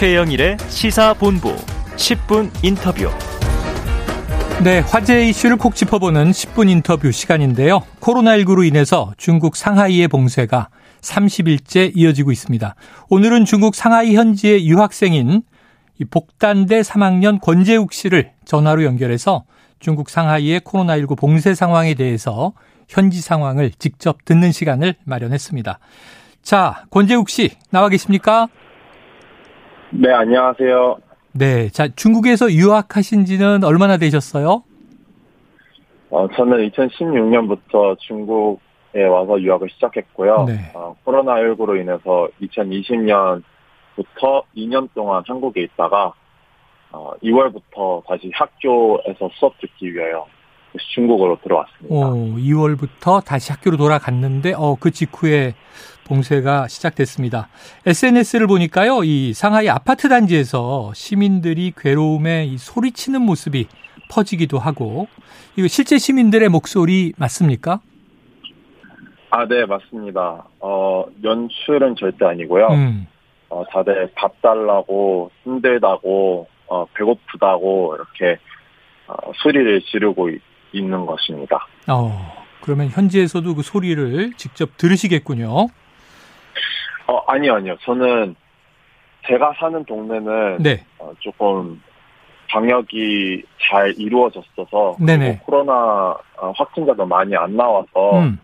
최영일의 시사본부 10분 인터뷰. 네, 화제 이슈를 콕 짚어보는 10분 인터뷰 시간인데요. 코로나19로 인해서 중국 상하이의 봉쇄가 30일째 이어지고 있습니다. 오늘은 중국 상하이 현지의 유학생인 복단대 3학년 권재욱 씨를 전화로 연결해서 중국 상하이의 코로나19 봉쇄 상황에 대해서 현지 상황을 직접 듣는 시간을 마련했습니다. 자, 권재욱 씨 나와 계십니까? 네, 안녕하세요. 네, 자, 중국에서 유학하신 지는 얼마나 되셨어요? 어, 저는 2016년부터 중국에 와서 유학을 시작했고요. 네. 어, 코로나19로 인해서 2020년부터 2년 동안 한국에 있다가 어, 2월부터 다시 학교에서 수업 듣기 위하여 중국으로 들어왔습니다. 오, 2월부터 다시 학교로 돌아갔는데, 어, 그 직후에 봉쇄가 시작됐습니다. SNS를 보니까요, 이 상하이 아파트 단지에서 시민들이 괴로움에 이 소리치는 모습이 퍼지기도 하고, 이거 실제 시민들의 목소리 맞습니까? 아, 네, 맞습니다. 어, 연출은 절대 아니고요. 음, 어, 다들 밥 달라고, 힘들다고, 어, 배고프다고, 이렇게, 어, 소리를 지르고 있- 있는 것입니다. 어, 그러면 현지에서도 그 소리를 직접 들으시겠군요. 어, 아니요, 아니요. 저는 제가 사는 동네는 네, 어, 조금 방역이 잘 이루어졌어서 네네. 코로나 어, 확진자도 많이 안 나와서 음,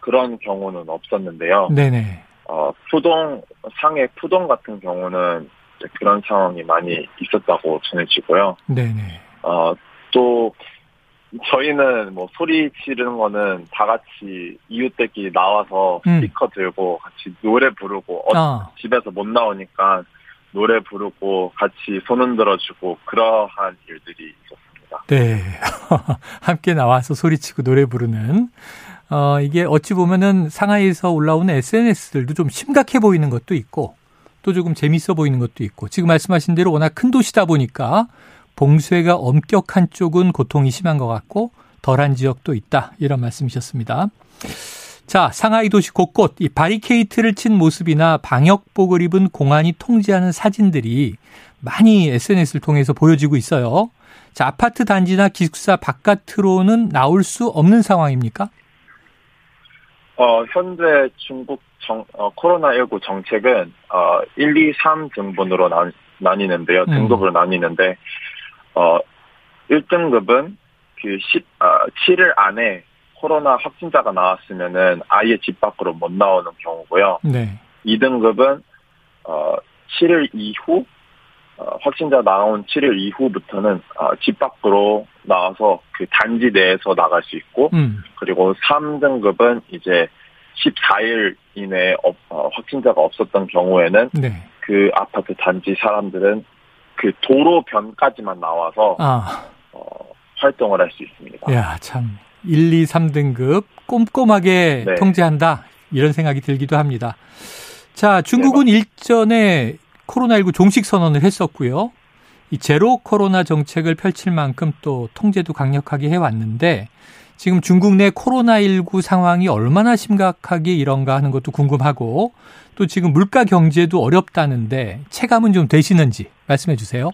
그런 경우는 없었는데요. 네네. 어, 푸동 상해 푸동 같은 경우는 그런 상황이 많이 있었다고 전해지고요. 네네. 어, 또 저희는 뭐 소리 지르는 거는 다 같이 이웃들끼리 나와서 음. 스피커 들고 같이 노래 부르고 어, 아, 집에서 못 나오니까 노래 부르고 같이 손 흔들어 주고 그러한 일들이 있었습니다. 네. 함께 나와서 소리치고 노래 부르는, 어, 이게 어찌 보면은 상하이에서 올라오는 SNS들도 좀 심각해 보이는 것도 있고, 또 조금 재밌어 보이는 것도 있고, 지금 말씀하신 대로 워낙 큰 도시다 보니까 봉쇄가 엄격한 쪽은 고통이 심한 것 같고, 덜한 지역도 있다. 이런 말씀이셨습니다. 자, 상하이 도시 곳곳 이 바리케이트를 친 모습이나 방역복을 입은 공안이 통제하는 사진들이 많이 SNS를 통해서 보여지고 있어요. 자, 아파트 단지나 기숙사 바깥으로는 나올 수 없는 상황입니까? 어, 현재 중국 정, 어, 코로나19 정책은, 어, 1, 2, 3 등분으로 나, 나뉘는데요. 음. 등급으로 나뉘는데, 어, 1등급은 그 10, 아, 7일 안에 코로나 확진자가 나왔으면은 아예 집 밖으로 못 나오는 경우고요. 네. 2등급은, 어, 7일 이후, 어, 확진자 나온 7일 이후부터는, 어, 집 밖으로 나와서 그 단지 내에서 나갈 수 있고, 음. 그리고 3등급은 이제 14일 이내에 업- 어, 확진자가 없었던 경우에는 네. 그 아파트 단지 사람들은 그 도로변까지만 나와서 아, 어, 활동을 할 수 있습니다. 야, 참. 1, 2, 3등급 꼼꼼하게 네. 통제한다. 이런 생각이 들기도 합니다. 자, 중국은 일전에 코로나19 종식 선언을 했었고요. 이 제로 코로나 정책을 펼칠 만큼 또 통제도 강력하게 해왔는데 지금 중국 내 코로나19 상황이 얼마나 심각하게 이런가 하는 것도 궁금하고 또 지금 물가 경제도 어렵다는데 체감은 좀 되시는지 말씀해 주세요.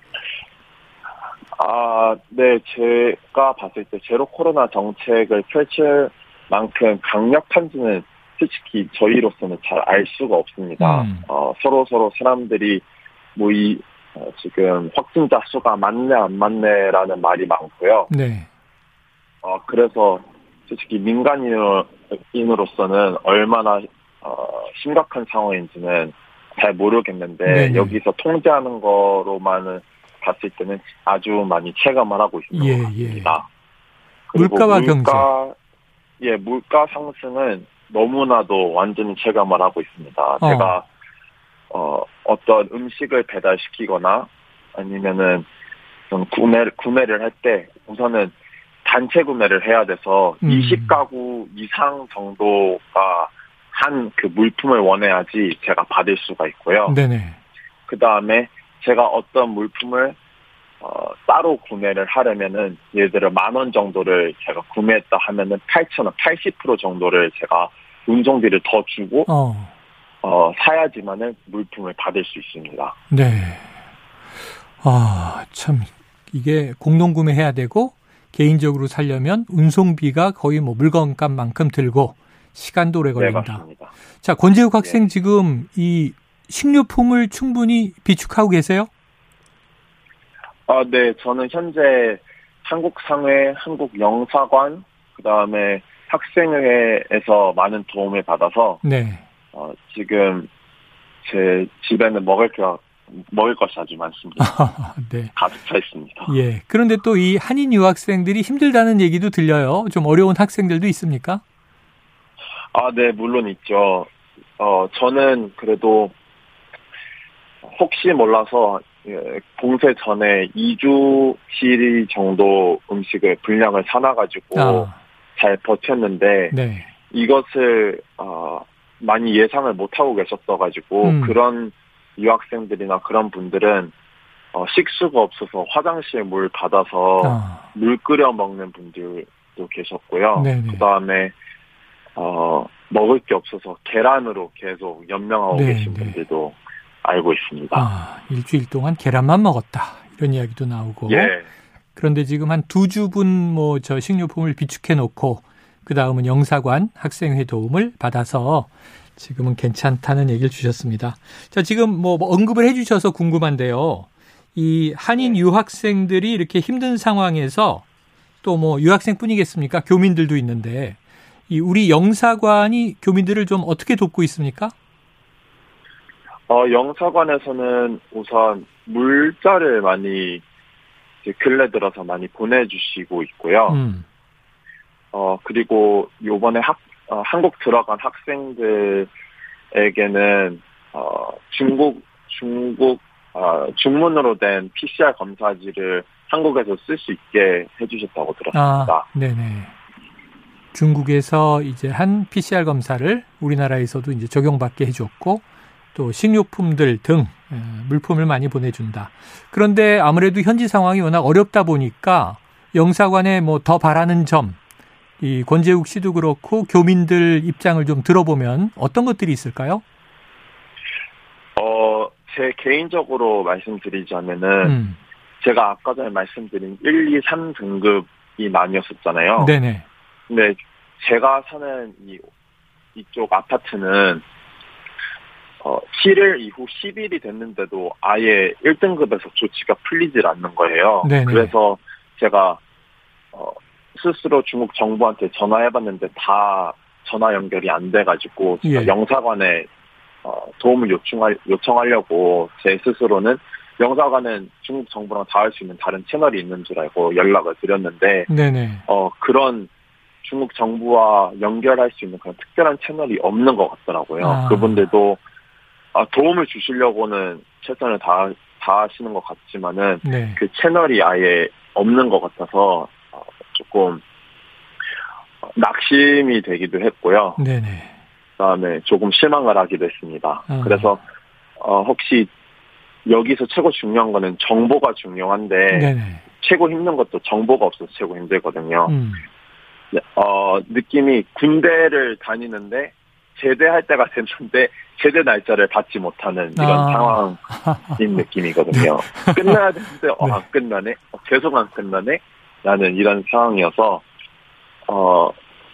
아, 네, 제가 봤을 때 제로 코로나 정책을 펼칠 만큼 강력한지는 솔직히 저희로서는 잘 알 수가 없습니다. 음. 어, 서로 서로 사람들이 뭐이 어, 지금 확진자 수가 많네 안 많네라는 말이 많고요. 네. 어, 그래서 솔직히 민간인으로서는 얼마나 어, 심각한 상황인지는 잘 모르겠는데 네네. 여기서 통제하는 거로만은 봤을 때는 아주 많이 체감을 하고 있는 예, 물가와 물가, 예, 물가 상승은 너무나도 완전히 체감을 하고 있습니다. 제가 어, 어떤 음식을 배달시키거나 아니면은 좀 구매를 구매를 할 때 우선은 단체 구매를 해야 돼서 음. 20가구 이상 정도가 한 그 물품을 원해야지 제가 받을 수가 있고요. 네네. 그 다음에 제가 어떤 물품을 어, 따로 구매를 하려면은 예를 들어 만 원 정도를 제가 구매했다 하면은 8천 원, 80% 정도를 제가 운송비를 더 주고 어. 어, 사야지만은 물품을 받을 수 있습니다. 네. 아, 참 이게 공동 구매해야 되고 개인적으로 살려면 운송비가 거의 뭐 물건값만큼 들고 시간도 오래 걸린다. 네, 맞습니다. 자, 권재욱 학생 지금 이 식료품을 충분히 비축하고 계세요? 아, 네, 저는 현재 한국상회, 한국영사관, 그 다음에 학생회에서 많은 도움을 받아서 네. 어, 지금 제 집에는 먹을 게 먹을 것이 아주 많습니다. 네. 가득 차 있습니다. 예. 그런데 또 이 한인 유학생들이 힘들다는 얘기도 들려요. 좀 어려운 학생들도 있습니까? 아, 네, 물론 있죠. 어, 저는 그래도 혹시 몰라서 예, 봉쇄 전에 2주치 정도 음식을 분량을 사놔가지고 아, 잘 버텼는데 네. 이것을 어, 많이 예상을 못 하고 계셨어가지고 음. 그런 유학생들이나 그런 분들은 어, 식수가 없어서 화장실 물 받아서 아, 물 끓여 먹는 분들도 계셨고요. 네네. 그 다음에 어, 먹을 게 없어서 계란으로 계속 연명하고 네, 계신 네. 분들도 알고 있습니다. 아, 일주일 동안 계란만 먹었다. 이런 이야기도 나오고. 예, 그런데 지금 한 두 주분 뭐 저 식료품을 비축해 놓고 그 다음은 영사관 학생회 도움을 받아서 지금은 괜찮다는 얘기를 주셨습니다. 자, 지금 뭐, 뭐 언급을 해 주셔서 궁금한데요. 이 한인 네. 유학생들이 이렇게 힘든 상황에서 또 뭐 유학생뿐이겠습니까? 교민들도 있는데 이 우리 영사관이 교민들을 좀 어떻게 돕고 있습니까? 어, 영사관에서는 우선 물자를 많이 이제 근래 들어서 많이 보내주시고 있고요. 음. 어, 그리고 요번에 학, 어, 한국 들어간 학생들에게는, 어, 중국, 중국, 어, 중문으로 된 PCR 검사지를 한국에서 쓸 수 있게 해주셨다고 들었습니다. 아, 네네. 중국에서 이제 한 PCR 검사를 우리나라에서도 이제 적용받게 해줬고 또 식료품들 등 에, 물품을 많이 보내준다. 그런데 아무래도 현지 상황이 워낙 어렵다 보니까 영사관에 뭐 더 바라는 점, 이 권재욱 씨도 그렇고 교민들 입장을 좀 들어보면 어떤 것들이 있을까요? 어, 제 개인적으로 말씀드리자면은, 음, 제가 아까 전에 말씀드린 1, 2, 3 등급이 나뉘었었잖아요. 네네. 근데 제가 사는 이, 이쪽 아파트는, 어, 7일 이후 10일이 됐는데도 아예 1등급에서 조치가 풀리질 않는 거예요. 네네. 그래서 제가, 어, 스스로 중국 정부한테 전화해봤는데 다 전화 연결이 안 돼가지고, 예. 영사관에, 어, 도움을 요청할, 요청하려고 제 스스로는 영사관은 중국 정부랑 닿을 수 있는 다른 채널이 있는 줄 알고 연락을 드렸는데, 네네. 어, 그런 중국 정부와 연결할 수 있는 그런 특별한 채널이 없는 것 같더라고요. 아. 그분들도 아, 도움을 주시려고는 최선을 다, 다 하시는 것 같지만은 네. 그 채널이 아예 없는 것 같아서 어, 조금 어, 낙심이 되기도 했고요. 네네. 그다음에 조금 실망을 하기도 했습니다. 아. 그래서 어, 혹시 여기서 최고 중요한 거는 정보가 중요한데 네네. 최고 힘든 것도 정보가 없어서 최고 힘들거든요. 음. 네, 어, 느낌이 군대를 다니는데 제대할 때가 됐는데 제대 날짜를 받지 못하는 이런 아. 상황인 느낌이거든요. 끝나야 되는데 어, 네. 안 끝나네? 어, 계속 안 끝나네? 라는 이런 상황이어서 어,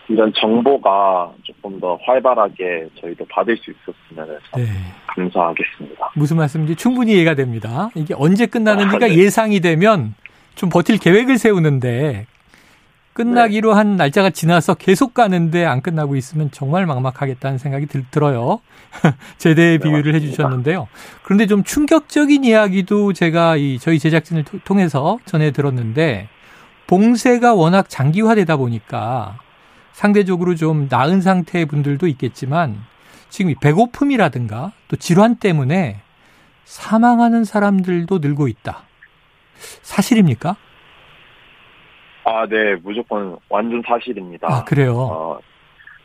이런 정보가 조금 더 활발하게 저희도 받을 수 있었으면 네. 감사하겠습니다. 무슨 말씀인지 충분히 이해가 됩니다. 이게 언제 끝나는지가 아, 네. 예상이 되면 좀 버틸 계획을 세우는데 끝나기로 한 날짜가 지나서 계속 가는데 안 끝나고 있으면 정말 막막하겠다는 생각이 들, 들어요. 제대의 네, 비유를 맞습니다. 해주셨는데요. 그런데 좀 충격적인 이야기도 제가 이 저희 제작진을 토- 통해서 전해 들었는데 봉쇄가 워낙 장기화되다 보니까 상대적으로 좀 나은 상태의 분들도 있겠지만 지금 이 배고픔이라든가 또 질환 때문에 사망하는 사람들도 늘고 있다. 사실입니까? 아, 네, 무조건 완전 사실입니다. 아, 그래요. 어,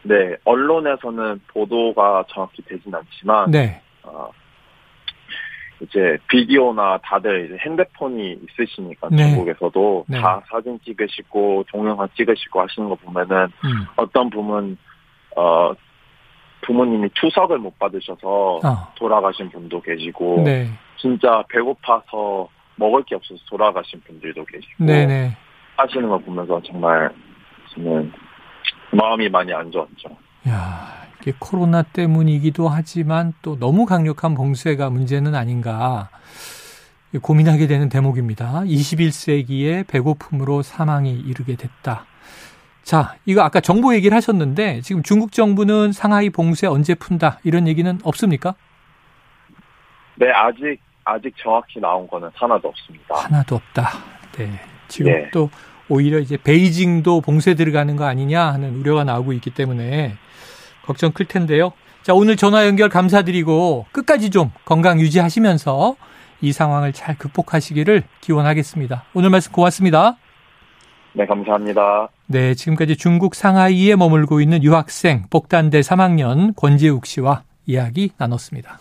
네, 언론에서는 보도가 정확히 되진 않지만, 네. 어, 이제 비디오나 다들 이제 핸드폰이 있으시니까 네. 중국에서도 네. 다 사진 찍으시고 동영상 찍으시고 하시는 거 보면은 음. 어떤 부분 어 부모님이 추석을 못 받으셔서 아, 돌아가신 분도 계시고 네. 진짜 배고파서 먹을 게 없어서 돌아가신 분들도 계시고 네네. 하시는 걸 보면서 정말 저는 마음이 많이 안 좋았죠. 야, 이게 코로나 때문이기도 하지만 또 너무 강력한 봉쇄가 문제는 아닌가 고민하게 되는 대목입니다. 21세기에 배고픔으로 사망이 이르게 됐다. 자, 이거 아까 정보 얘기를 하셨는데 지금 중국 정부는 상하이 봉쇄 언제 푼다 이런 얘기는 없습니까? 네, 아직 아직 정확히 나온 거는 하나도 없습니다. 하나도 없다. 네. 지금 네. 또 오히려 이제 베이징도 봉쇄 들어가는 거 아니냐 하는 우려가 나오고 있기 때문에 걱정 클 텐데요. 자, 오늘 전화 연결 감사드리고 끝까지 좀 건강 유지하시면서 이 상황을 잘 극복하시기를 기원하겠습니다. 오늘 말씀 고맙습니다. 네, 감사합니다. 네, 지금까지 중국 상하이에 머물고 있는 유학생 복단대 3학년 권재욱 씨와 이야기 나눴습니다.